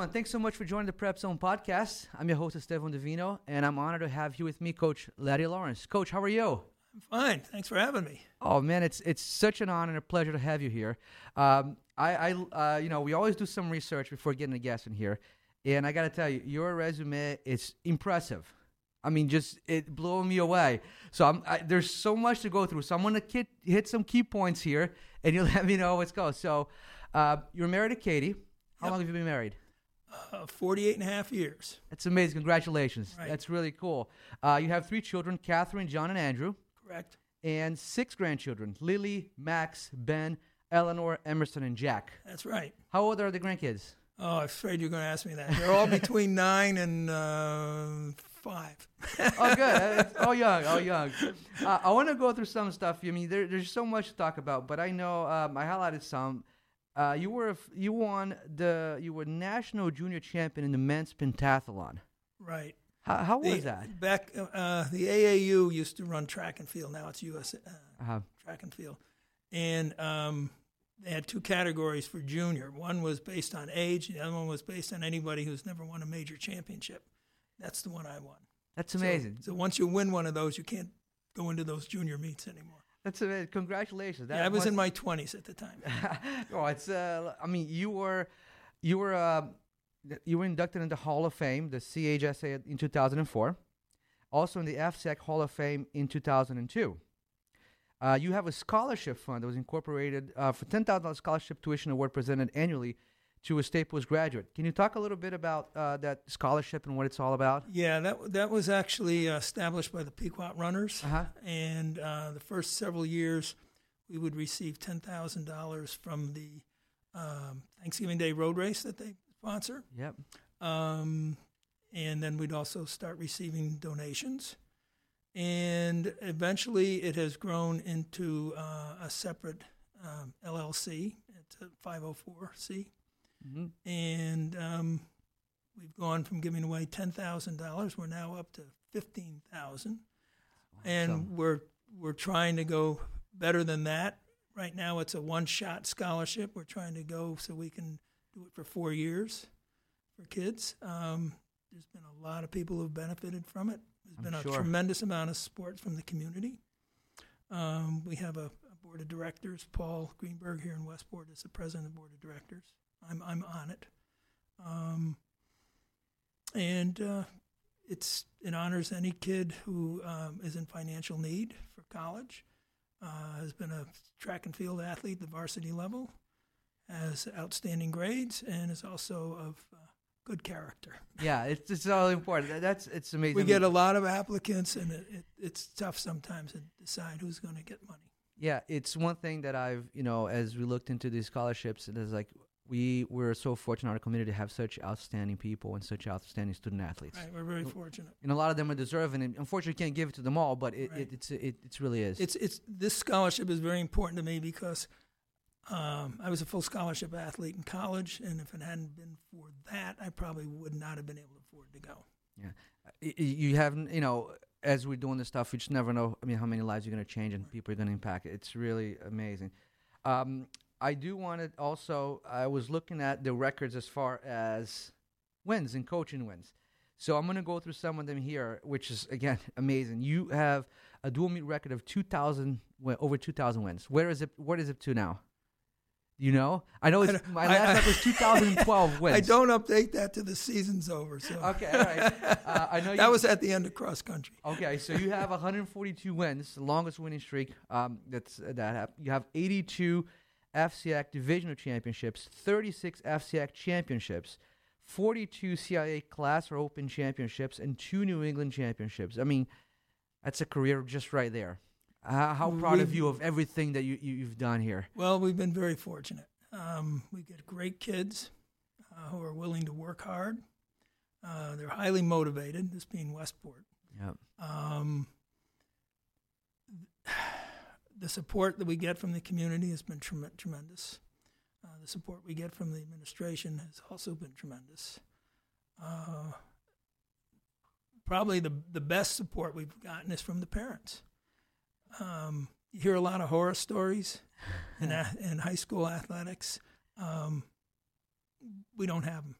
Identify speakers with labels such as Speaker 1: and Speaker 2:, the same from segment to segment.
Speaker 1: everyone. Thanks so much for joining the Prep Zone podcast. I'm your host, Estevao Divino, and I'm honored to have you with me, Coach Laddie Lawrence. Coach, how are you?
Speaker 2: I'm fine. Thanks for having me.
Speaker 1: Oh man, it's it's such an honor and a pleasure to have you here. Um, I, I uh, you know, we always do some research before getting a guest in here, and I got to tell you, your resume is impressive. I mean, just it blew me away. So I'm, I, there's so much to go through. So I'm gonna hit, hit some key points here, and you'll let me know what's going. So uh, you're married to Katie. How
Speaker 2: Yep.
Speaker 1: long have you been married?
Speaker 2: Uh, 48 and a half years.
Speaker 1: That's amazing. Congratulations.
Speaker 2: Right.
Speaker 1: That's really cool. Uh, you have three children: Catherine, John, and Andrew,
Speaker 2: Correct.
Speaker 1: and six grandchildren: Lily, Max, Ben, Eleanor, Emerson, and Jack.
Speaker 2: That's right.
Speaker 1: How old are the grandkids?
Speaker 2: Oh, I'm afraid you're going to ask me that. They're all between nine and uh, five.
Speaker 1: Oh, good. Uh, all young. All young. Uh, I want to go through some stuff. I mean, there, there's so much to talk about, but I know um, I highlighted some. Uh, you were you won the you were national junior champion in the men's pentathlon.
Speaker 2: right.
Speaker 1: How, how was that?
Speaker 2: Back, uh, the AAU used to run track and field. Now it's US uh,
Speaker 1: Uh,
Speaker 2: track and field. And um, they had two categories for junior. One was based on age, the other one was based on anybody who's never won a major championship. That's the one I won.
Speaker 1: that's
Speaker 2: So-
Speaker 1: amazing.
Speaker 2: So, once you win one of those, you can't go into those junior meets anymore.
Speaker 1: That's amazing. Congratulations. That
Speaker 2: yeah, I was
Speaker 1: must-
Speaker 2: in my 20s at the time.
Speaker 1: oh, it's. Uh, I mean, you were, you were, uh, you were inducted into Hall of Fame, the CHSA in 2004, also in the FCIAC Hall of Fame in 2002. Uh, you have a scholarship fund that was incorporated uh, for ten thousand dollars scholarship tuition award presented annually to a Staples graduate. Can you talk a little bit about uh, that scholarship and what it's all about?
Speaker 2: Yeah, that that was actually uh, established by the Pequot Runners,
Speaker 1: uh-huh.
Speaker 2: and uh, the first several years we would receive ten thousand dollars from the um, Thanksgiving Day road race that they sponsor.
Speaker 1: Yep.
Speaker 2: Um, and then we'd also start receiving donations. And eventually it has grown into uh, a separate um, LLC, it's a 504C.
Speaker 1: Mm-hmm.
Speaker 2: And um, we've gone from giving away $10,000, we're now up to 15,000. Awesome. And we're we're trying to go better than that. Right now it's a one-shot scholarship. We're trying to go so we can do it for 4 years for kids. Um, there's been a lot of people who've benefited from it. There's
Speaker 1: I'm
Speaker 2: been a tremendous amount of support from the community. Um, we have a, a, board of directors. Paul Greenberg here in Westport is the president of the board of directors. I'm I'm on it, um, and uh, it's it honors any kid who um, is in financial need for college. Uh, has been a track and field athlete, at the varsity level, has outstanding grades, and is also of uh, good character.
Speaker 1: Yeah, it's it's all important. That's it's amazing.
Speaker 2: We get a lot of applicants, and it, it, it's tough sometimes to decide who's going to get money.
Speaker 1: Yeah, it's one thing that I've, you know, as we looked into these scholarships, it is like we were so fortunate in our community to have such outstanding people and such outstanding student athletes.
Speaker 2: Right, we're very fortunate.
Speaker 1: And a lot of them are deserving, and unfortunately, can't give it to them all. But it,
Speaker 2: Right.
Speaker 1: it it's it, it's really is.
Speaker 2: It's it's this scholarship is very important to me because um, I was a full scholarship athlete in college, and if it hadn't been for that, I probably would not have been able to afford to go.
Speaker 1: Y- y- you haven't, you know, as we're doing this stuff, you just never know. I mean, how many lives you're going to change and people you're going to impact. It's really amazing. Um, I do want to also. I was looking at the records as far as wins and coaching wins. So I'm going to go through some of them here, which is again amazing. You have a dual meet record of 2,000, wi- over 2,000 wins. Where is it? What is it to now? You know, I know
Speaker 2: I
Speaker 1: it's,
Speaker 2: don't-
Speaker 1: my last
Speaker 2: I-
Speaker 1: record was 2012 wins.
Speaker 2: I don't update that to the season's over. So
Speaker 1: Okay, all right. Uh, I know
Speaker 2: that
Speaker 1: you-
Speaker 2: was at the end of cross country.
Speaker 1: Okay, so you have 142 wins, the longest winning streak. Um, that's that. You have 82 FCIAC divisional championships, 36 FCIAC championships, 42 CIA class or open championships, and two New England championships. I mean, that's a career just right there. Uh, how proud of
Speaker 2: We've-
Speaker 1: you of everything that you, you you've done here.
Speaker 2: Well, we've been very fortunate. Um, we get great kids uh, who are willing to work hard. Uh, they're highly motivated. This being Westport.
Speaker 1: Yep.
Speaker 2: Um, the support that we get from the community has been trem- tremendous. Uh, the support we get from the administration has also been tremendous. Uh, probably the the best support we've gotten is from the parents. Um, you hear a lot of horror stories in, a- in high school athletics. Um, we don't have them.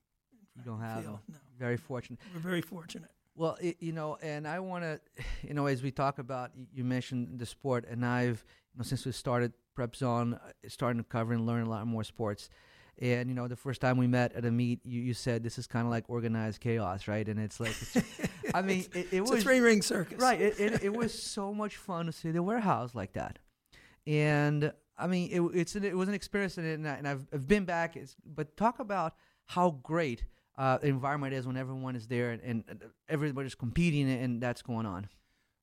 Speaker 1: You don't have
Speaker 2: field.
Speaker 1: them.
Speaker 2: No,
Speaker 1: Very fortunate.
Speaker 2: we're very fortunate.
Speaker 1: Well, it, you know, and I want to, you know, as we talk about, you mentioned the sport, and I've, you know, since we started Prep Zone, uh, starting to cover and learn a lot more sports. And you know, the first time we met at a meet, you, you said this is kind of like organized chaos, right? And it's like, it's, I mean, it, it
Speaker 2: It's
Speaker 1: was
Speaker 2: a three ring circus.
Speaker 1: right. It, it, it was so much fun to see the warehouse like that, and I mean, it, it's an, it was an experience, and, and I've, I've been back. It's, but talk about how great uh, environment is when everyone is there and, and everybody's competing, and that's going on.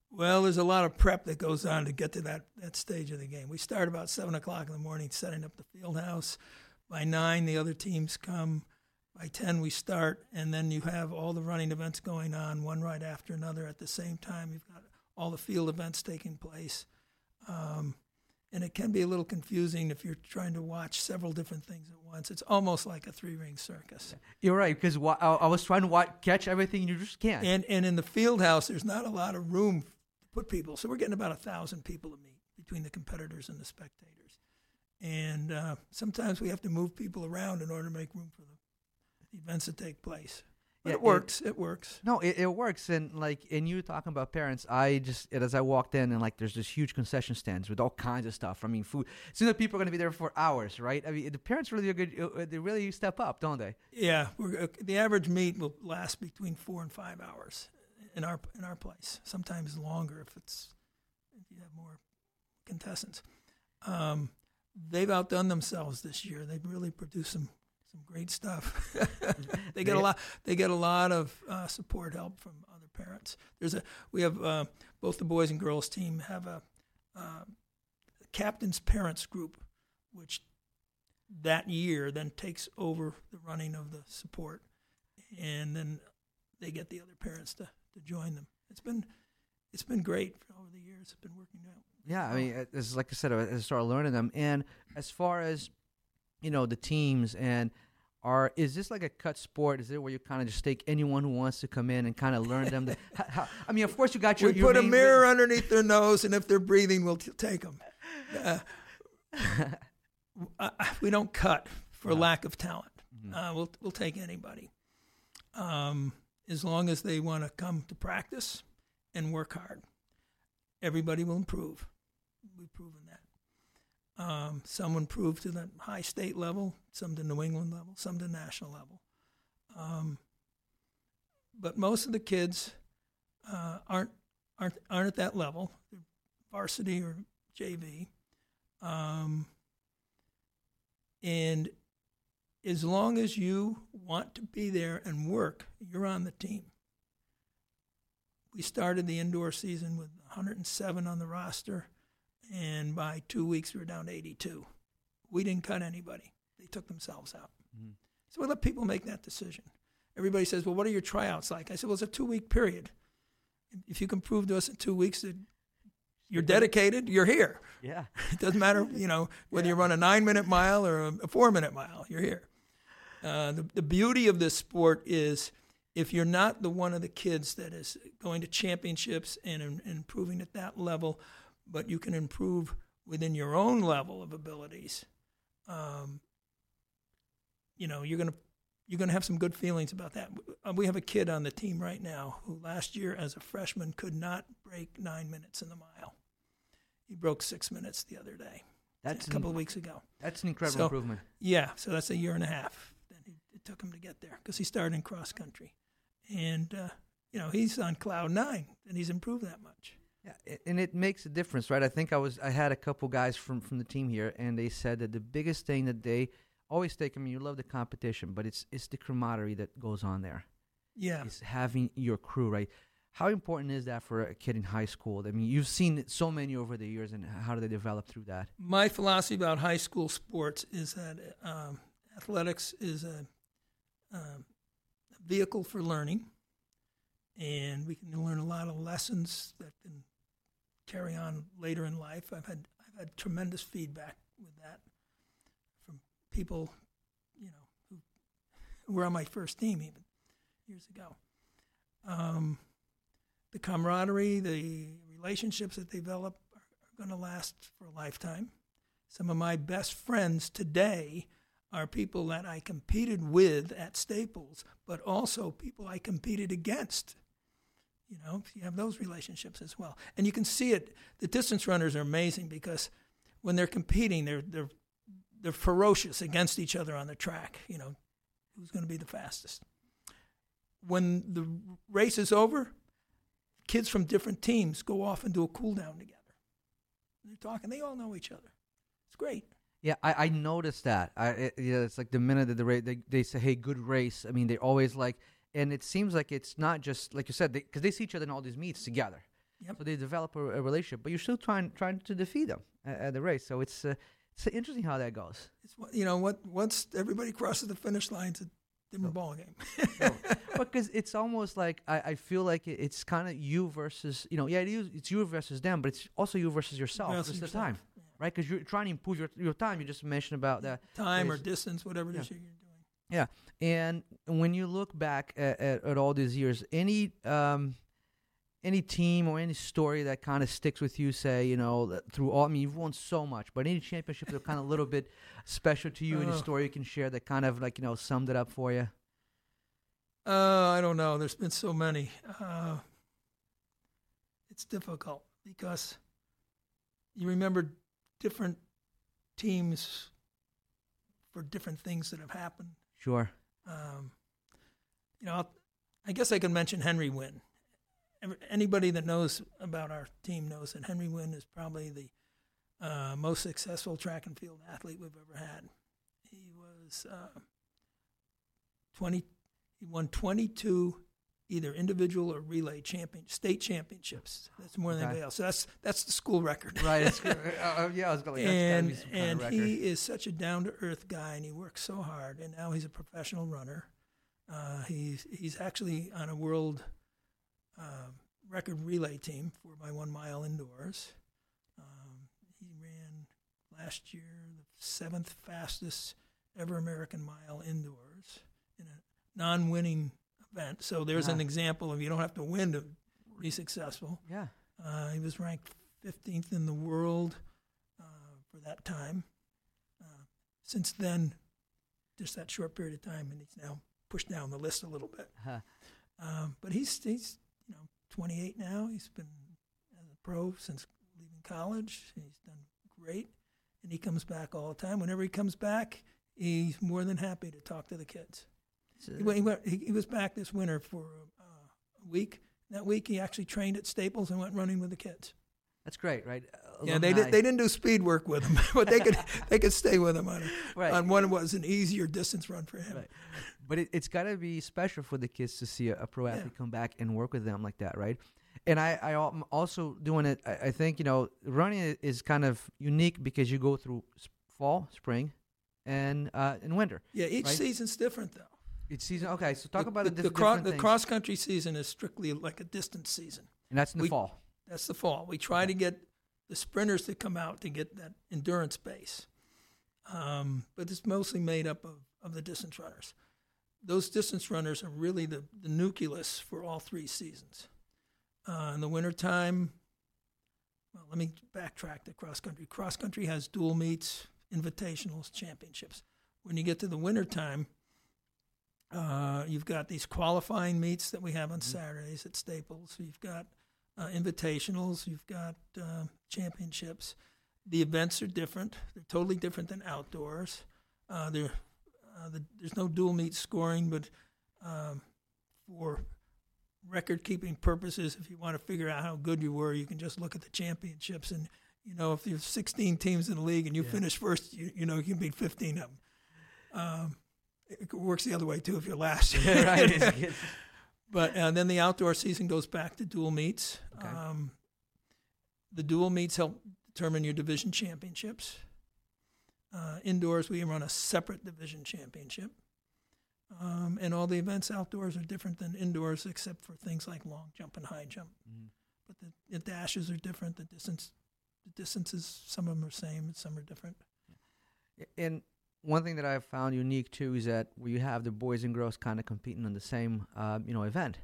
Speaker 2: Well, there's a lot of prep that goes on to get to that, that stage of the game. We start about 7 o'clock in the morning setting up the field house. By 9, the other teams come. By 10, we start, and then you have all the running events going on, one right after another at the same time. You've got all the field events taking place. Um, and it can be a little confusing if you're trying to watch several different things at once. It's almost like a three ring circus.
Speaker 1: You're right because wa- I, I was trying to wa- catch everything, and you just can't.
Speaker 2: And and in the field house, there's not a lot of room to put people. So we're getting about a thousand people to meet between the competitors and the spectators. And uh, sometimes we have to move people around in order to make room for the events that take place. But
Speaker 1: Yeah,
Speaker 2: it works. It works.
Speaker 1: No, it, it works, and like, and you talking about parents, I just as I walked in, and like, there's this huge concession stands with all kinds of stuff. I mean, food. So like people are going to be there for hours, right? I mean, the parents really are good. uh, They really step up, don't they?
Speaker 2: Yeah, we're, uh, the average meet will last between four and five hours in our in our place. Sometimes longer if it's if you have more contestants. Um, they've outdone themselves this year. They've really produced some some great stuff. they get a lot. They get a lot of uh, support help from other parents. There's a we have uh, both the boys and girls team have a uh, captain's parents group, which that year then takes over the running of the support, and then they get the other parents to, to join them. It's been it's been great over the years. It's been working out.
Speaker 1: Yeah, I mean, it's like I said, I I started learning them, and as far as you know, the teams and are is this like a cut sport? Is it where you kind of just take anyone who wants to come in and kind of learn them? To, how, how, I mean, of course, you got your.
Speaker 2: we
Speaker 1: your
Speaker 2: put a mirror underneath their nose, and if they're breathing, we'll t- take them. Uh, uh, we don't cut for
Speaker 1: No.
Speaker 2: lack of talent.
Speaker 1: Mhm.
Speaker 2: Uh, we'll we'll take anybody, um, as long as they want to come to practice and work hard. Everybody will improve. We've proven that. Um, some improve to the high state level, some to New England level, some to national level. Um, but most of the kids uh, aren't aren't aren't at that level, varsity or JV. Um, and as long as you want to be there and work, you're on the team. We started the indoor season with 107 on the roster, and by two weeks we were down to 82. We didn't cut anybody; they took themselves out.
Speaker 1: Mhm.
Speaker 2: So we let people make that decision. Everybody says, "Well, what are your tryouts like?" I said, "Well, it's a two-week period. If you can prove to us in two weeks that you're dedicated, you're here.
Speaker 1: Yeah.
Speaker 2: It doesn't matter, you know, whether you run a nine-minute mile or a, a four-minute mile. You're here. Uh, the the beauty of this sport is if you're not the one of the kids that is going to championships and, and improving at that level, but you can improve within your own level of abilities. Um, you know, you're gonna you're gonna have some good feelings about that. Uh, We have a kid on the team right now who last year, as a freshman, could not break nine minutes in the mile. He broke six minutes the other day,
Speaker 1: That's
Speaker 2: a couple
Speaker 1: an,
Speaker 2: of weeks ago.
Speaker 1: that's an incredible
Speaker 2: So-
Speaker 1: improvement.
Speaker 2: Yeah, so that's a year and a half that he, it took him to get there because he started in cross country, and uh, you know he's on cloud nine, and he's improved that much.
Speaker 1: Yeah, and it makes a difference, right? I think I was I had a couple guys from from the team here, and they said that the biggest thing that they always take. I mean, you love the competition, but it's it's the camaraderie that goes on there.
Speaker 2: Yeah,
Speaker 1: It's having your crew, right? How important is that for a kid in high school? I mean, you've seen so many over the years, and how do they develop through that?
Speaker 2: my philosophy about high school sports is that um, athletics is a, um, a vehicle for learning, and we can learn a lot of lessons that can carry on later in life. I've had I've had tremendous feedback with that from people, you know, who, were on my first team even years ago. Um, the camaraderie, the relationships that develop are, are going to last for a lifetime. Some of my best friends today are people that I competed with at Staples, but also people I competed against. You know, you have those relationships as well, and you can see it. The distance runners are amazing because when they're competing, they're they're they're ferocious against each other on the track. You know, who's going to be the fastest? When the race is over, kids from different teams go off and do a cool down together. They're talking. They all know each other. It's great.
Speaker 1: Yeah, I, I noticed that. I it, it's like the minute that the race they, they say, "Hey, good race." I mean, they're always like, and it seems like it's not just like you said because they, see each other in all these meets together.
Speaker 2: Yep.
Speaker 1: So they develop a, a relationship, but you're still trying trying to defeat them at, at the race. So it's uh, it's interesting how that goes.
Speaker 2: It's you know what once everybody crosses the finish line, it's a different ball game.
Speaker 1: because it's almost like I, I feel like it, it's kind of you versus you know yeah it is, it's you versus them, but it's also you versus yourself.
Speaker 2: Versus
Speaker 1: It's the
Speaker 2: yourself,
Speaker 1: time, right? Because you're trying to improve your your time. You just mentioned about that.
Speaker 2: Time or distance, whatever it is
Speaker 1: Yeah.
Speaker 2: you're doing.
Speaker 1: Yeah, and when you look back at, at, at all these years, any um, any team or any story that kind of sticks with you, say you know that through all. I mean, you've won so much, but any championships that are kind of a little bit special to you, any
Speaker 2: Oh.
Speaker 1: story you can share that kind of like you know summed it up for you.
Speaker 2: Uh, I don't know. There's been so many. Uh, it's difficult because you remember different teams for different things that have happened.
Speaker 1: Sure.
Speaker 2: Um, you know, I'll, I guess I can mention Henry Wynne. Anybody that knows about our team knows that Henry Wynne is probably the uh, most successful track and field athlete we've ever had. He was uh, twenty. He won twenty-two either individual or relay champion state championships. That's more than
Speaker 1: Okay.
Speaker 2: anybody else. So that's that's the school record.
Speaker 1: Right. Uh, uh, yeah, I was going. Like,
Speaker 2: and
Speaker 1: be some kind
Speaker 2: and he is such a down to earth guy, and he works so hard. And now he's a professional runner. Uh, he's he's actually on a world uh, record relay team for by one mile indoors. Um, he ran last year the seventh fastest ever American mile indoors in a non-winning event. So there's an example of you don't have to win to be successful.
Speaker 1: Yeah.
Speaker 2: Uh, he was ranked 15th in the world uh, for that time. Uh, since then, just that short period of time, and he's now pushed down the list a little bit.
Speaker 1: Huh.
Speaker 2: Um, but he's he's you know 28 now. He's been as a pro since leaving college. He's done great, and he comes back all the time. Whenever he comes back, he's more than happy to talk to the kids.
Speaker 1: Uh,
Speaker 2: He, went, he, went, he, he was back this winter for uh, a week. That week, he actually trained at Staples and went running with the kids.
Speaker 1: That's great, right?
Speaker 2: Yeah, they did, they didn't do speed work with him, but they could they could stay with him on a,
Speaker 1: Right.
Speaker 2: on one was an easier distance run for him.
Speaker 1: Right. But it, it's got to be special for the kids to see a, a pro
Speaker 2: Yeah.
Speaker 1: athlete come back and work with them like that, right? And I, I am also doing it. I, I think you know, running is kind of unique because you go through fall, spring, and uh, and winter.
Speaker 2: Yeah, each
Speaker 1: Right.
Speaker 2: season's different though.
Speaker 1: It's season. Okay, so talk about
Speaker 2: the,
Speaker 1: the,
Speaker 2: the, cro-
Speaker 1: different
Speaker 2: the cross country season is strictly like a distance season.
Speaker 1: and that's in the
Speaker 2: we-
Speaker 1: fall.
Speaker 2: That's the fall. We try to get the sprinters to come out to get that endurance base, um, but it's mostly made up of, of the distance runners. Those distance runners are really the, the nucleus for all three seasons. Uh, in the wintertime, well, let me backtrack to cross country. Cross country has dual meets, invitationals, championships. When you get to the wintertime, uh, you've got these qualifying meets that we have on Saturdays at Staples. You've got uh, invitationals. You've got uh, championships. The events are different. They're totally different than outdoors. Uh, uh, the, there's no dual meet scoring, but um, for record keeping purposes, if you want to figure out how good you were, you can just look at the championships. And, you know, if there's 16 teams in the league and you
Speaker 1: Yeah.
Speaker 2: finish first, you, you know, you can beat 15 of them. Um, it works the other way, too, if you're last.
Speaker 1: right.
Speaker 2: But uh, then the outdoor season goes back to dual meets.
Speaker 1: Okay.
Speaker 2: Um, the dual meets help determine your division championships. Uh, indoors, we run a separate division championship. Um, and all the events outdoors are different than indoors, except for things like long jump and high jump.
Speaker 1: Mhm.
Speaker 2: But the, the dashes are different. The distance, the distances, some of them are same, and some are different.
Speaker 1: And one thing that I've found unique too is that we have the boys and girls kind of competing on the same, uh, you know, event.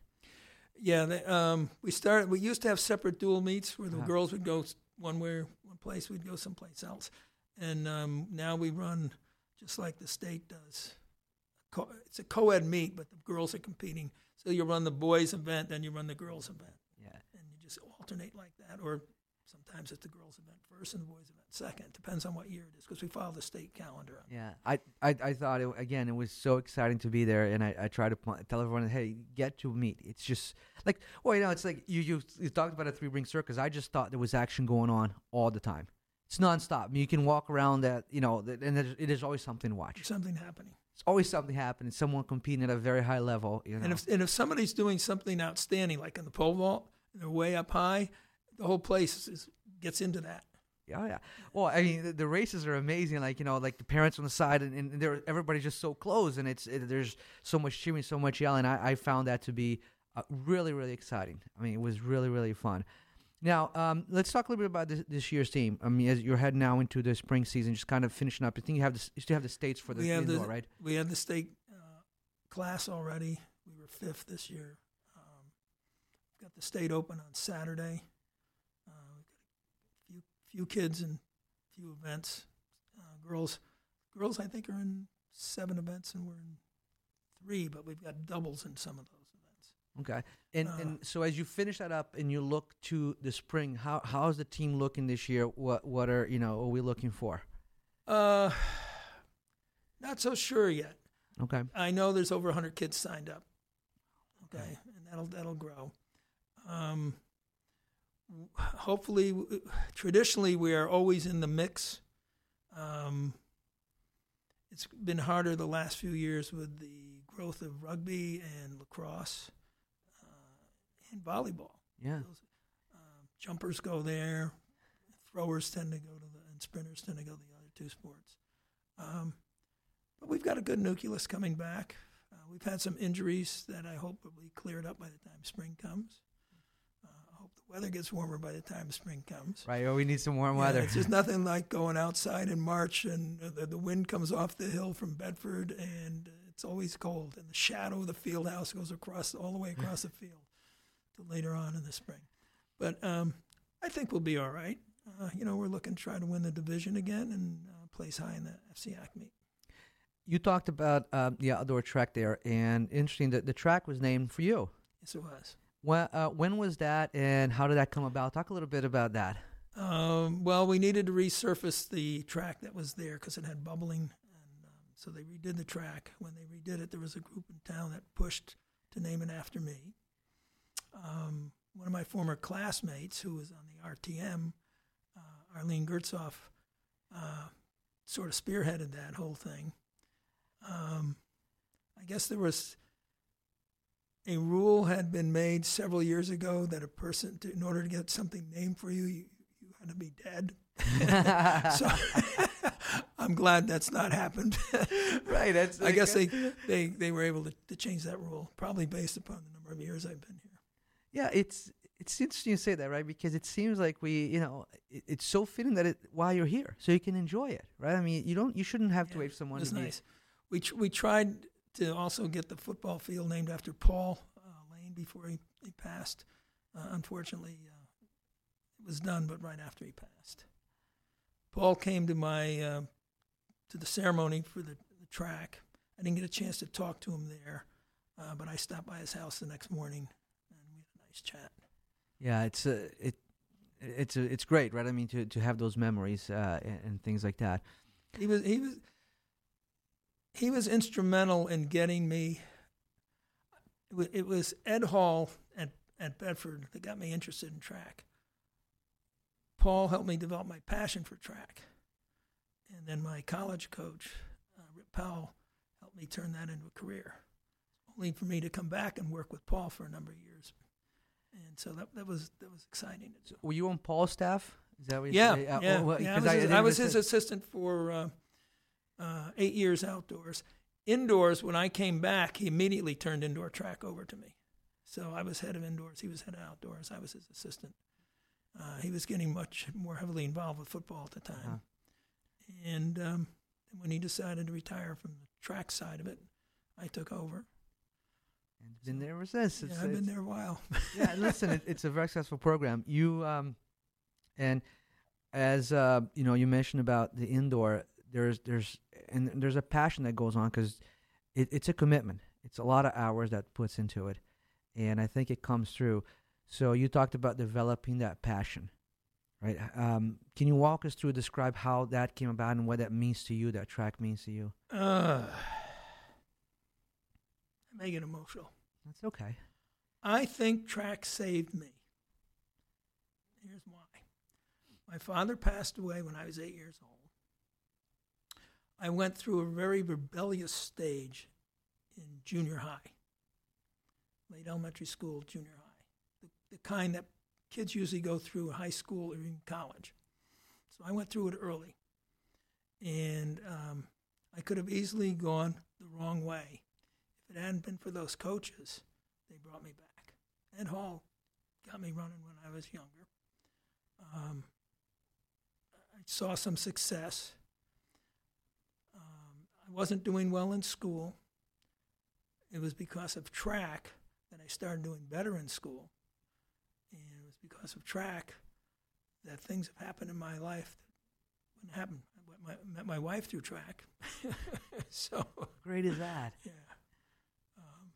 Speaker 2: Yeah, they, um, we started. We used to have separate dual meets where the
Speaker 1: Uh-huh.
Speaker 2: girls would go one way, one place, we'd go someplace else, and um, now we run just like the state does. Co- It's a co-ed meet, but the girls are competing. So you run the boys event, then you run the girls event,
Speaker 1: Yeah.
Speaker 2: and you just alternate like that. Or sometimes it's the girls event first and the boys event second. Depends on what year it is, because we follow the state calendar. on
Speaker 1: Yeah, I, I, I thought it, again it was so exciting to be there, and I, I try to pl- tell everyone, hey, get to meet. It's just like, well, you know, it's like you you, you talked about a three ring circus. I just thought there was action going on all the time. It's nonstop. I mean, you can walk around that, you know, that, and there's, it is always something to watch.
Speaker 2: Something happening.
Speaker 1: It's always something happening. Someone competing at a very high level. You know,
Speaker 2: And if and if somebody's doing something outstanding, like in the pole vault, they're way up high, the whole place is, gets into that.
Speaker 1: Yeah, yeah. Well, I mean, the, the races are amazing. Like you know, like the parents on the side, and, and they're everybody's just so close, and it's it, there's so much cheering, so much yelling. I, I found that to be uh, really, really exciting. I mean, it was really, really fun. Now, um, let's talk a little bit about this, this year's team. I mean, as you're heading now into the spring season, just kind of finishing up. I think you have the, you still have the states for the
Speaker 2: have the-
Speaker 1: right?
Speaker 2: We had the state uh, class already. We were fifth this year. Um, we've got the state open on Saturday. Uh, we've got a few kids and few events. Uh, girls, girls, I think are in seven events, and we're in three, but we've got doubles in some of those events.
Speaker 1: Okay. And
Speaker 2: Uh,
Speaker 1: and so as you finish that up and you look to the spring, how how's the team looking this year? What what are you know are we looking for?
Speaker 2: Uh, not so sure yet.
Speaker 1: Okay.
Speaker 2: I know there's over 100 kids signed up. Okay,
Speaker 1: Okay.
Speaker 2: and that'll that'll grow. Um, hopefully, traditionally we are always in the mix. Um, it's been harder the last few years with the growth of rugby and lacrosse uh, and volleyball.
Speaker 1: Yeah.
Speaker 2: Those, um, jumpers go there, throwers tend to go to the, and sprinters tend to go to the other two sports. Um, but we've got a good nucleus coming back. Uh, we've had some injuries that I hope will be cleared up by the time spring comes. Uh, I hope the weather gets warmer by the time spring comes.
Speaker 1: Right. Oh, we need some warm
Speaker 2: Yeah,
Speaker 1: weather.
Speaker 2: it's just nothing like going outside in March and the, the wind comes off the hill from Bedford and it's always cold and the shadow of the field house goes across all the way across the field till later on in the spring. But um, I think we'll be all right. Uh, you know, we're looking to try to win the division again and uh, place high in the FCIAC meet.
Speaker 1: you talked about uh, the outdoor track there, and interesting that the track was named for you.
Speaker 2: Yes, it was.
Speaker 1: When, uh, when was that, and how did that come about? Talk a little bit about that.
Speaker 2: Um, well, we needed to resurface the track that was there because it had bubbling, and um, so they redid the track. When they redid it, there was a group in town that pushed to name it after me. Um, one of my former classmates, who was on the RTM, uh, Arlene Gertzoff, uh, sort of spearheaded that whole thing. Um, I guess there was a rule had been made several years ago that a person, to, in order to get something named for you, you, you had to be dead. so I'm glad that's not happened.
Speaker 1: right. That's.
Speaker 2: I guess they, they, they were able to, to change that rule, probably based upon the number of years I've been here.
Speaker 1: Yeah, it's it's interesting you say that, right? Because it seems like we, you know, it, it's so fitting that it while you're here, so you can enjoy it, right? I mean, you don't, you shouldn't have to wait for someone
Speaker 2: It was
Speaker 1: to be-
Speaker 2: nice. We, tr- we tried to also get the football field named after Paul uh, Lane before he, he passed. Uh, unfortunately, uh, it was done, but right after he passed. Paul came to my uh, to the ceremony for the, the track. I didn't get a chance to talk to him there, uh, but I stopped by his house the next morning, and we had a nice chat.
Speaker 1: Yeah, it's uh, it, it's uh, it's great, right? I mean, to to have those memories uh, and, and things like that.
Speaker 2: He was he was he was instrumental in getting me. It was Ed Hall at at Bedford that got me interested in track. Paul helped me develop my passion for track, and then my college coach, uh, Rip Powell, helped me turn that into a career. Only for me to come back and work with Paul for a number of years, and so that that was that was exciting.
Speaker 1: So were you on Paul's staff? Is that what you
Speaker 2: Yeah,
Speaker 1: say?
Speaker 2: yeah,
Speaker 1: well, well,
Speaker 2: yeah. I was, his, I was his assistant for uh, uh, eight years outdoors. Indoors, when I came back, he immediately turned indoor track over to me. So I was head of indoors. He was head of outdoors. I was his assistant. Uh, he was getting much more heavily involved with football at the time.
Speaker 1: Uh-huh.
Speaker 2: And um, when he decided to retire from the track side of it, I took over.
Speaker 1: And been there ever since.
Speaker 2: Yeah,
Speaker 1: It's-
Speaker 2: I've been there a while.
Speaker 1: yeah, listen, it, it's a very successful program. You um, and as uh, you know, you mentioned about the indoor. There's there's and there's a passion that goes on because it, it's a commitment. It's a lot of hours that puts into it, and I think it comes through. So you talked about developing that passion, right? Um, can you walk us through, describe how that came about and what that means to you, that track means to you?
Speaker 2: Uh, I may get emotional.
Speaker 1: That's okay.
Speaker 2: I think track saved me. Here's why. My father passed away when I was eight years old. I went through a very rebellious stage in junior high, late elementary school, junior high, the, the kind that kids usually go through in high school or in college. So I went through it early. And um, I could have easily gone the wrong way. If it hadn't been for those coaches, they brought me back. Ed Hall got me running when I was younger. Um, I saw some success. Wasn't doing well in school. It was because of track that I started doing better in school. And it was because of track that things have happened in my life that wouldn't happen. I met my, met my wife through track. so,
Speaker 1: Great is that?
Speaker 2: yeah. Um,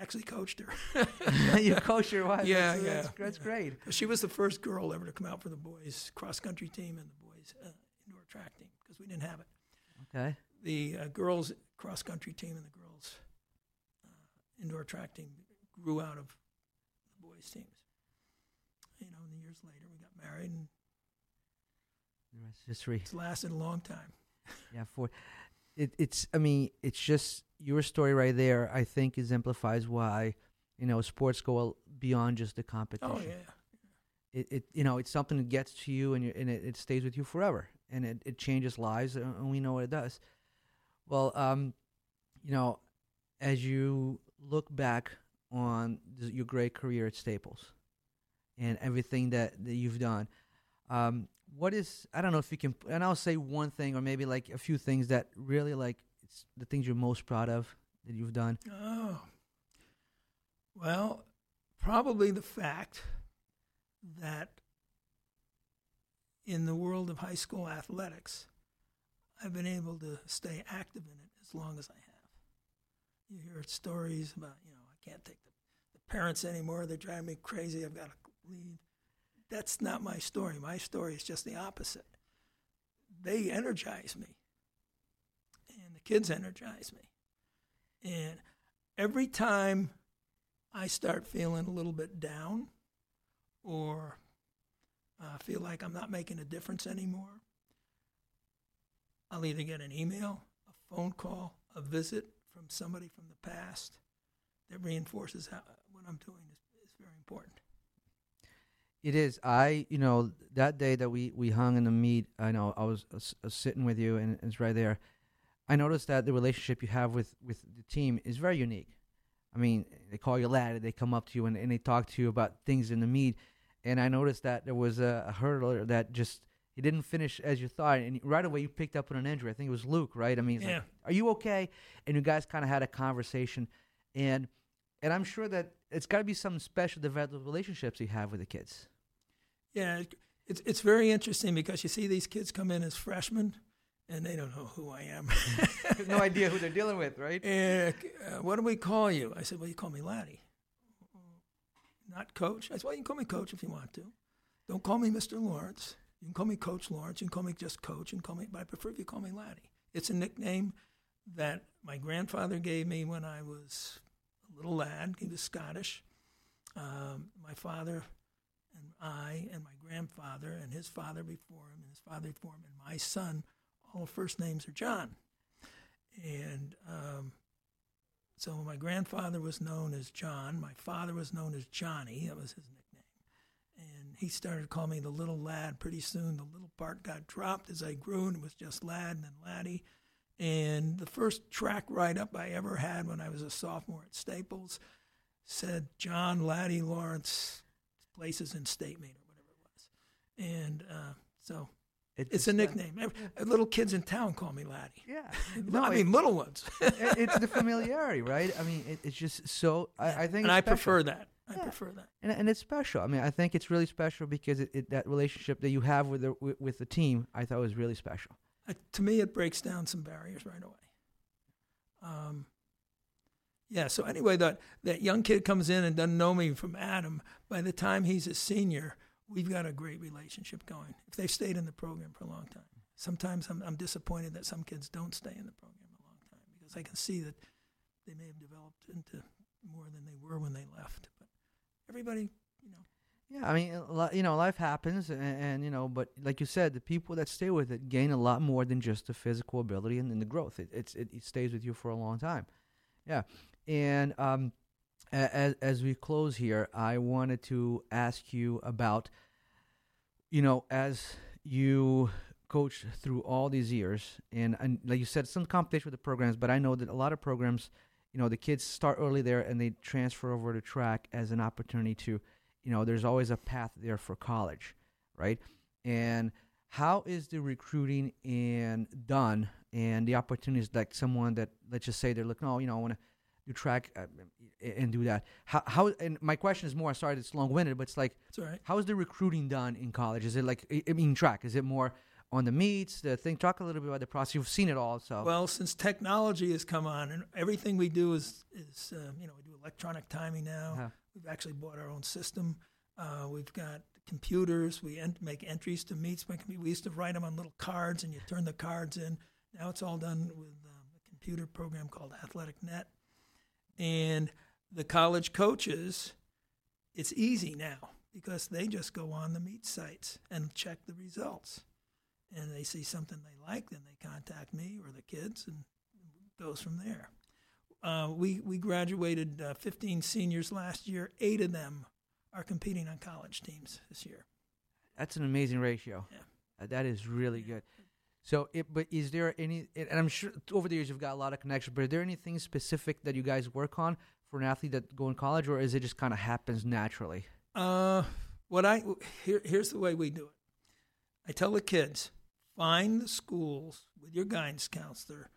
Speaker 2: actually coached her.
Speaker 1: you coach your wife.
Speaker 2: Yeah,
Speaker 1: that's,
Speaker 2: yeah,
Speaker 1: That's, that's
Speaker 2: yeah.
Speaker 1: great.
Speaker 2: She was the first girl ever to come out for the boys cross country team and the boys uh, indoor track team because we didn't have it.
Speaker 1: Okay.
Speaker 2: The uh, girls cross country team and the girls uh, indoor track team grew out of the boys teams. You know, and the years later we got married and
Speaker 1: The rest is history.
Speaker 2: it's lasted a long time.
Speaker 1: Yeah, for it, it's. I mean, it's just your story right there. I think exemplifies why you know sports go beyond just the competition.
Speaker 2: Oh yeah,
Speaker 1: It, it you know it's something that gets to you and you, and it, it stays with you forever and it, it changes lives and we know what it does. Well, um, you know, as you look back on your great career at Staples and everything that, that you've done, um, what is I don't know if you can and I'll say one thing or maybe like a few things that really like it's the things you're most proud of that you've done.
Speaker 2: Oh. Well, probably the fact that in the world of high school athletics, I've been able to stay active in it as long as I have. You hear stories about, you know, I can't take the, the parents anymore. They drive me crazy. I've got to leave. That's not my story. My story is just the opposite. They energize me, and the kids energize me. And every time I start feeling a little bit down or uh, feel like I'm not making a difference anymore, I'll either get an email, a phone call, a visit from somebody from the past that reinforces how, what I'm doing is, is very important.
Speaker 1: It is. I, you know, that day that we we hung in the meet, I know I was uh, uh, sitting with you, and it's right there. I noticed that the relationship you have with with the team is very unique. I mean, they call you lad, they come up to you and, and they talk to you about things in the meet, and I noticed that there was a, a hurdler that just he didn't finish as you thought, and right away you picked up on an injury. I think it was Luke, right? I mean,
Speaker 2: Yeah.
Speaker 1: like, are you okay? And you guys kind of had a conversation, and and I'm sure that it's got to be some special developed relationships you have with the kids.
Speaker 2: Yeah, it's it's very interesting because you see these kids come in as freshmen, and they don't know who I am.
Speaker 1: no idea who they're dealing with, right?
Speaker 2: And, uh, what do we call you? I said, well, you call me Laddie, not Coach. I said, well, you can call me Coach if you want to. Don't call me Mr. Lawrence. You can call me Coach Lawrence. You can call me just Coach. And call me, but I prefer if you call me Laddie. It's a nickname that my grandfather gave me when I was a little lad. He was Scottish. Um, my father and I and my grandfather and his father before him and his father before him and my son, all first names are John. And um, so my grandfather was known as John. My father was known as Johnny. That was his nickname. He started calling me the little lad. Pretty soon, the little part got dropped as I grew, and it was just lad and then laddie. And the first track write up I ever had when I was a sophomore at Staples said John Laddie Lawrence places in state meet or whatever it was. And uh, so it's a nickname. Ev- Little kids in town call me Laddie.
Speaker 1: Yeah.
Speaker 2: No, I mean, little ones.
Speaker 1: it, it's the familiarity, right? I mean, it, it's just so. I, I think,
Speaker 2: and I prefer that. I
Speaker 1: Yeah.
Speaker 2: prefer that.
Speaker 1: and and it's special. I mean, I think it's really special because it, it that relationship that you have with the with, with the team, I thought was really special.
Speaker 2: uh, to me, it breaks down some barriers right away. Um, yeah. So anyway, that that young kid comes in and doesn't know me from Adam. By the time he's a senior, we've got a great relationship going. If they've stayed in the program for a long time, sometimes I'm, I'm disappointed that some kids don't stay in the program a long time because I can see that they may have developed into more than they were when they left. Everybody, you know,
Speaker 1: Yeah, I mean, you know, life happens, and, and you know, but like you said, the people that stay with it gain a lot more than just the physical ability and, and the growth. It, it's it, it stays with you for a long time. Yeah, and um, as as we close here, I wanted to ask you about, you know, as you coach through all these years, and, and like you said, some competition with the programs, but I know that a lot of programs, you know, the kids start early there and they transfer over to track as an opportunity to you know there's always a path there for college right? And how is the recruiting and done and the opportunities like someone that let's just say they're looking oh you know i want to do track uh, and do that. How, how and my question is more sorry it's long-winded but it's like
Speaker 2: it's right.
Speaker 1: how is the recruiting done in college? Is it like i I mean track is it more on the meets the thing talk a little bit about the process you've seen it all so
Speaker 2: Well, since technology has come on and everything we do is is uh, you know we do electronic timing now.
Speaker 1: Uh-huh.
Speaker 2: We've actually bought our own system. Uh, we've got computers. We en- make entries to meets. We used to write them on little cards, and you turn the cards in. Now it's all done with um, a computer program called Athletic Net. And the college coaches, it's easy now because they just go on the meet sites and check the results. And they see something they like, then they contact me or the kids, and it goes from there. Uh, we we graduated uh, 15 seniors last year. Eight of them are competing on college teams this year.
Speaker 1: That's an amazing ratio.
Speaker 2: Yeah.
Speaker 1: Uh, that is really good. So, it, but is there any? And I'm sure over the years you've got a lot of connections. But is there anything specific that you guys work on for an athlete that go in college, or is it just kind of happens naturally?
Speaker 2: Uh, what I here, here's the way we do it. I tell the kids, find the schools with your guidance counselor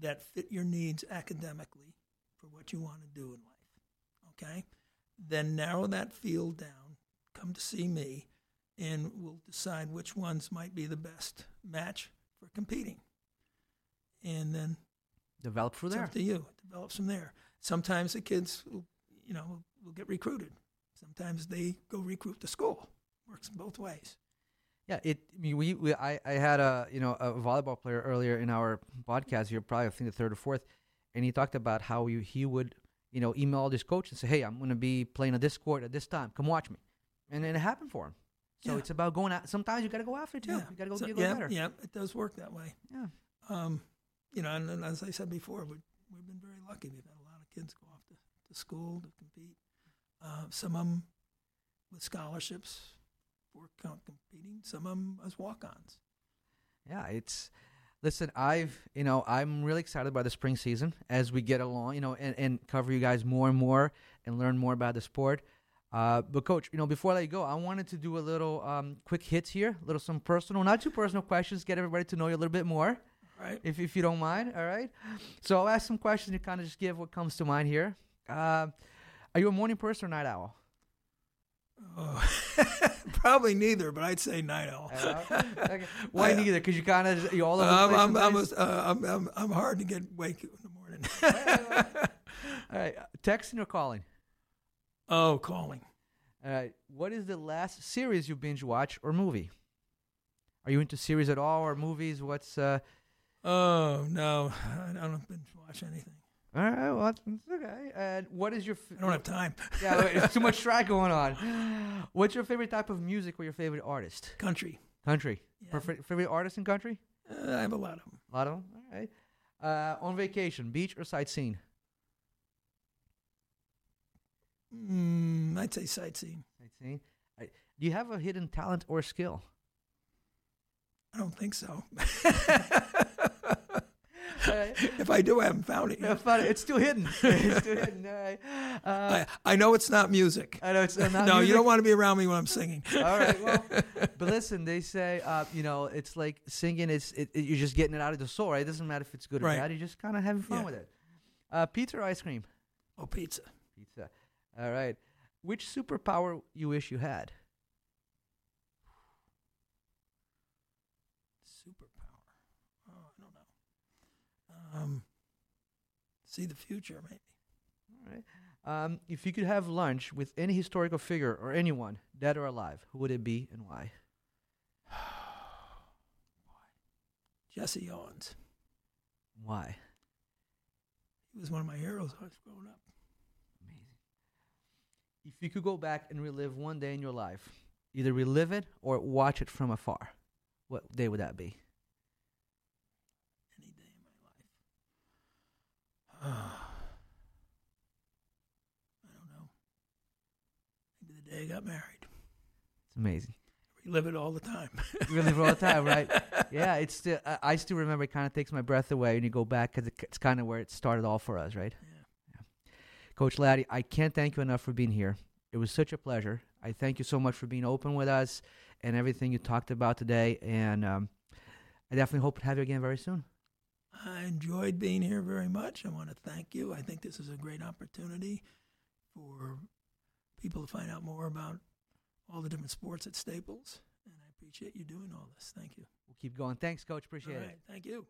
Speaker 2: that fit your needs academically for what you want to do in life. Okay, then narrow that field down. Come to see me, and we'll decide which ones might be the best match for competing. And then
Speaker 1: Develop
Speaker 2: it's
Speaker 1: there.
Speaker 2: up to you. Develops from there. Sometimes the kids, will, you know, will, will get recruited. Sometimes they go recruit the school. Works both ways.
Speaker 1: Yeah, it. I mean, we, we I, I had a you know a volleyball player earlier in our podcast here, probably I think the third or fourth, and he talked about how you, he would you know email all his coach and say, hey, I'm going to be playing at this court at this time. Come watch me, and then it happened for him. So
Speaker 2: Yeah.
Speaker 1: it's about going out. Sometimes you got to go after it too. You got to go
Speaker 2: So,
Speaker 1: get
Speaker 2: yeah,
Speaker 1: better.
Speaker 2: yeah, it does work that way.
Speaker 1: Yeah.
Speaker 2: Um, you know, and, and as I said before, we, we've been very lucky. We've had a lot of kids go off to, to school to compete. Uh, some of them with scholarships for competing. Some of them as walk-ons.
Speaker 1: Yeah, it's listen, I've you know, I'm really excited about the spring season as we get along, you know, and, and cover you guys more and more and learn more about the sport. Uh, but coach, you know, before I let you go, I wanted to do a little um, quick hits here, a little some personal, not too personal questions, get everybody to know you a little bit more,
Speaker 2: Right.
Speaker 1: if if you don't mind. All right. So I'll ask some questions. You kind of just give what comes to mind here. Uh, are you a morning person or night owl?
Speaker 2: Oh, probably neither, but I'd say night owl.
Speaker 1: okay. Why
Speaker 2: I-
Speaker 1: neither? Because you kind of you all over the
Speaker 2: I'm, I'm, I'm, a, uh, I'm, I'm, I'm hard to get wake in the morning.
Speaker 1: All right, uh, texting or calling?
Speaker 2: oh, calling.
Speaker 1: All right. What is the last series you binge watch or movie? Are you into series at all or movies? What's uh?
Speaker 2: Oh no, I don't binge watch anything.
Speaker 1: All right. Well, that's okay. And what is your? F-
Speaker 2: I don't have time.
Speaker 1: Yeah, wait, it's too much track going on. What's your favorite type of music or your favorite artist?
Speaker 2: Country.
Speaker 1: Country.
Speaker 2: Yeah.
Speaker 1: Prefer- favorite artist in country?
Speaker 2: Uh, I have a lot of them.
Speaker 1: A lot of them. All right. Uh, on vacation, beach or sightseeing?
Speaker 2: Mm, I'd say sightseeing.
Speaker 1: Sightseeing. Right. Do you have a hidden talent or skill?
Speaker 2: I don't think so.
Speaker 1: Right.
Speaker 2: if I do, I haven't found it yet.
Speaker 1: fun. It's still hidden. it's still hidden. All right. Uh,
Speaker 2: I, I know it's not music.
Speaker 1: I know it's not
Speaker 2: no,
Speaker 1: music.
Speaker 2: you don't want to be around me when I'm singing.
Speaker 1: All right. Well, but listen, they say, uh, you know, it's like singing. Is it, it- you're just getting it out of the soul, right? It doesn't matter if it's good or
Speaker 2: Right.
Speaker 1: bad. You're just kind of having fun
Speaker 2: Yeah.
Speaker 1: with it. Uh, pizza or ice cream?
Speaker 2: oh, pizza.
Speaker 1: Pizza. All right. Which superpower you wish you had?
Speaker 2: Superpower. oh, I don't know. Um, see the future, maybe.
Speaker 1: All right. Um, if you could have lunch with any historical figure or anyone, dead or alive, who would it be and why?
Speaker 2: Jesse Owens.
Speaker 1: Why?
Speaker 2: He was one of my heroes when I was growing up.
Speaker 1: Amazing. If you could go back and relive one day in your life, either relive it or watch it from afar, what day would that be?
Speaker 2: Any day life. I don't know. Maybe the day I got married.
Speaker 1: It's amazing.
Speaker 2: Relive it all the time.
Speaker 1: You relive it all the time, right? Yeah, it's still. I, I still remember. It kind of takes my breath away when you go back because it, it's kind of where it started all for us, right?
Speaker 2: Yeah.
Speaker 1: Coach Laddie, I can't thank you enough for being here. It was such a pleasure. I thank you so much for being open with us and everything you talked about today. And um, I definitely hope to have you again very soon.
Speaker 2: I enjoyed being here very much. I want to thank you. I think this is a great opportunity for people to find out more about all the different sports at Staples. And I appreciate you doing all this. Thank you.
Speaker 1: We'll keep going. Thanks, Coach. Appreciate
Speaker 2: all
Speaker 1: it.
Speaker 2: Thank you.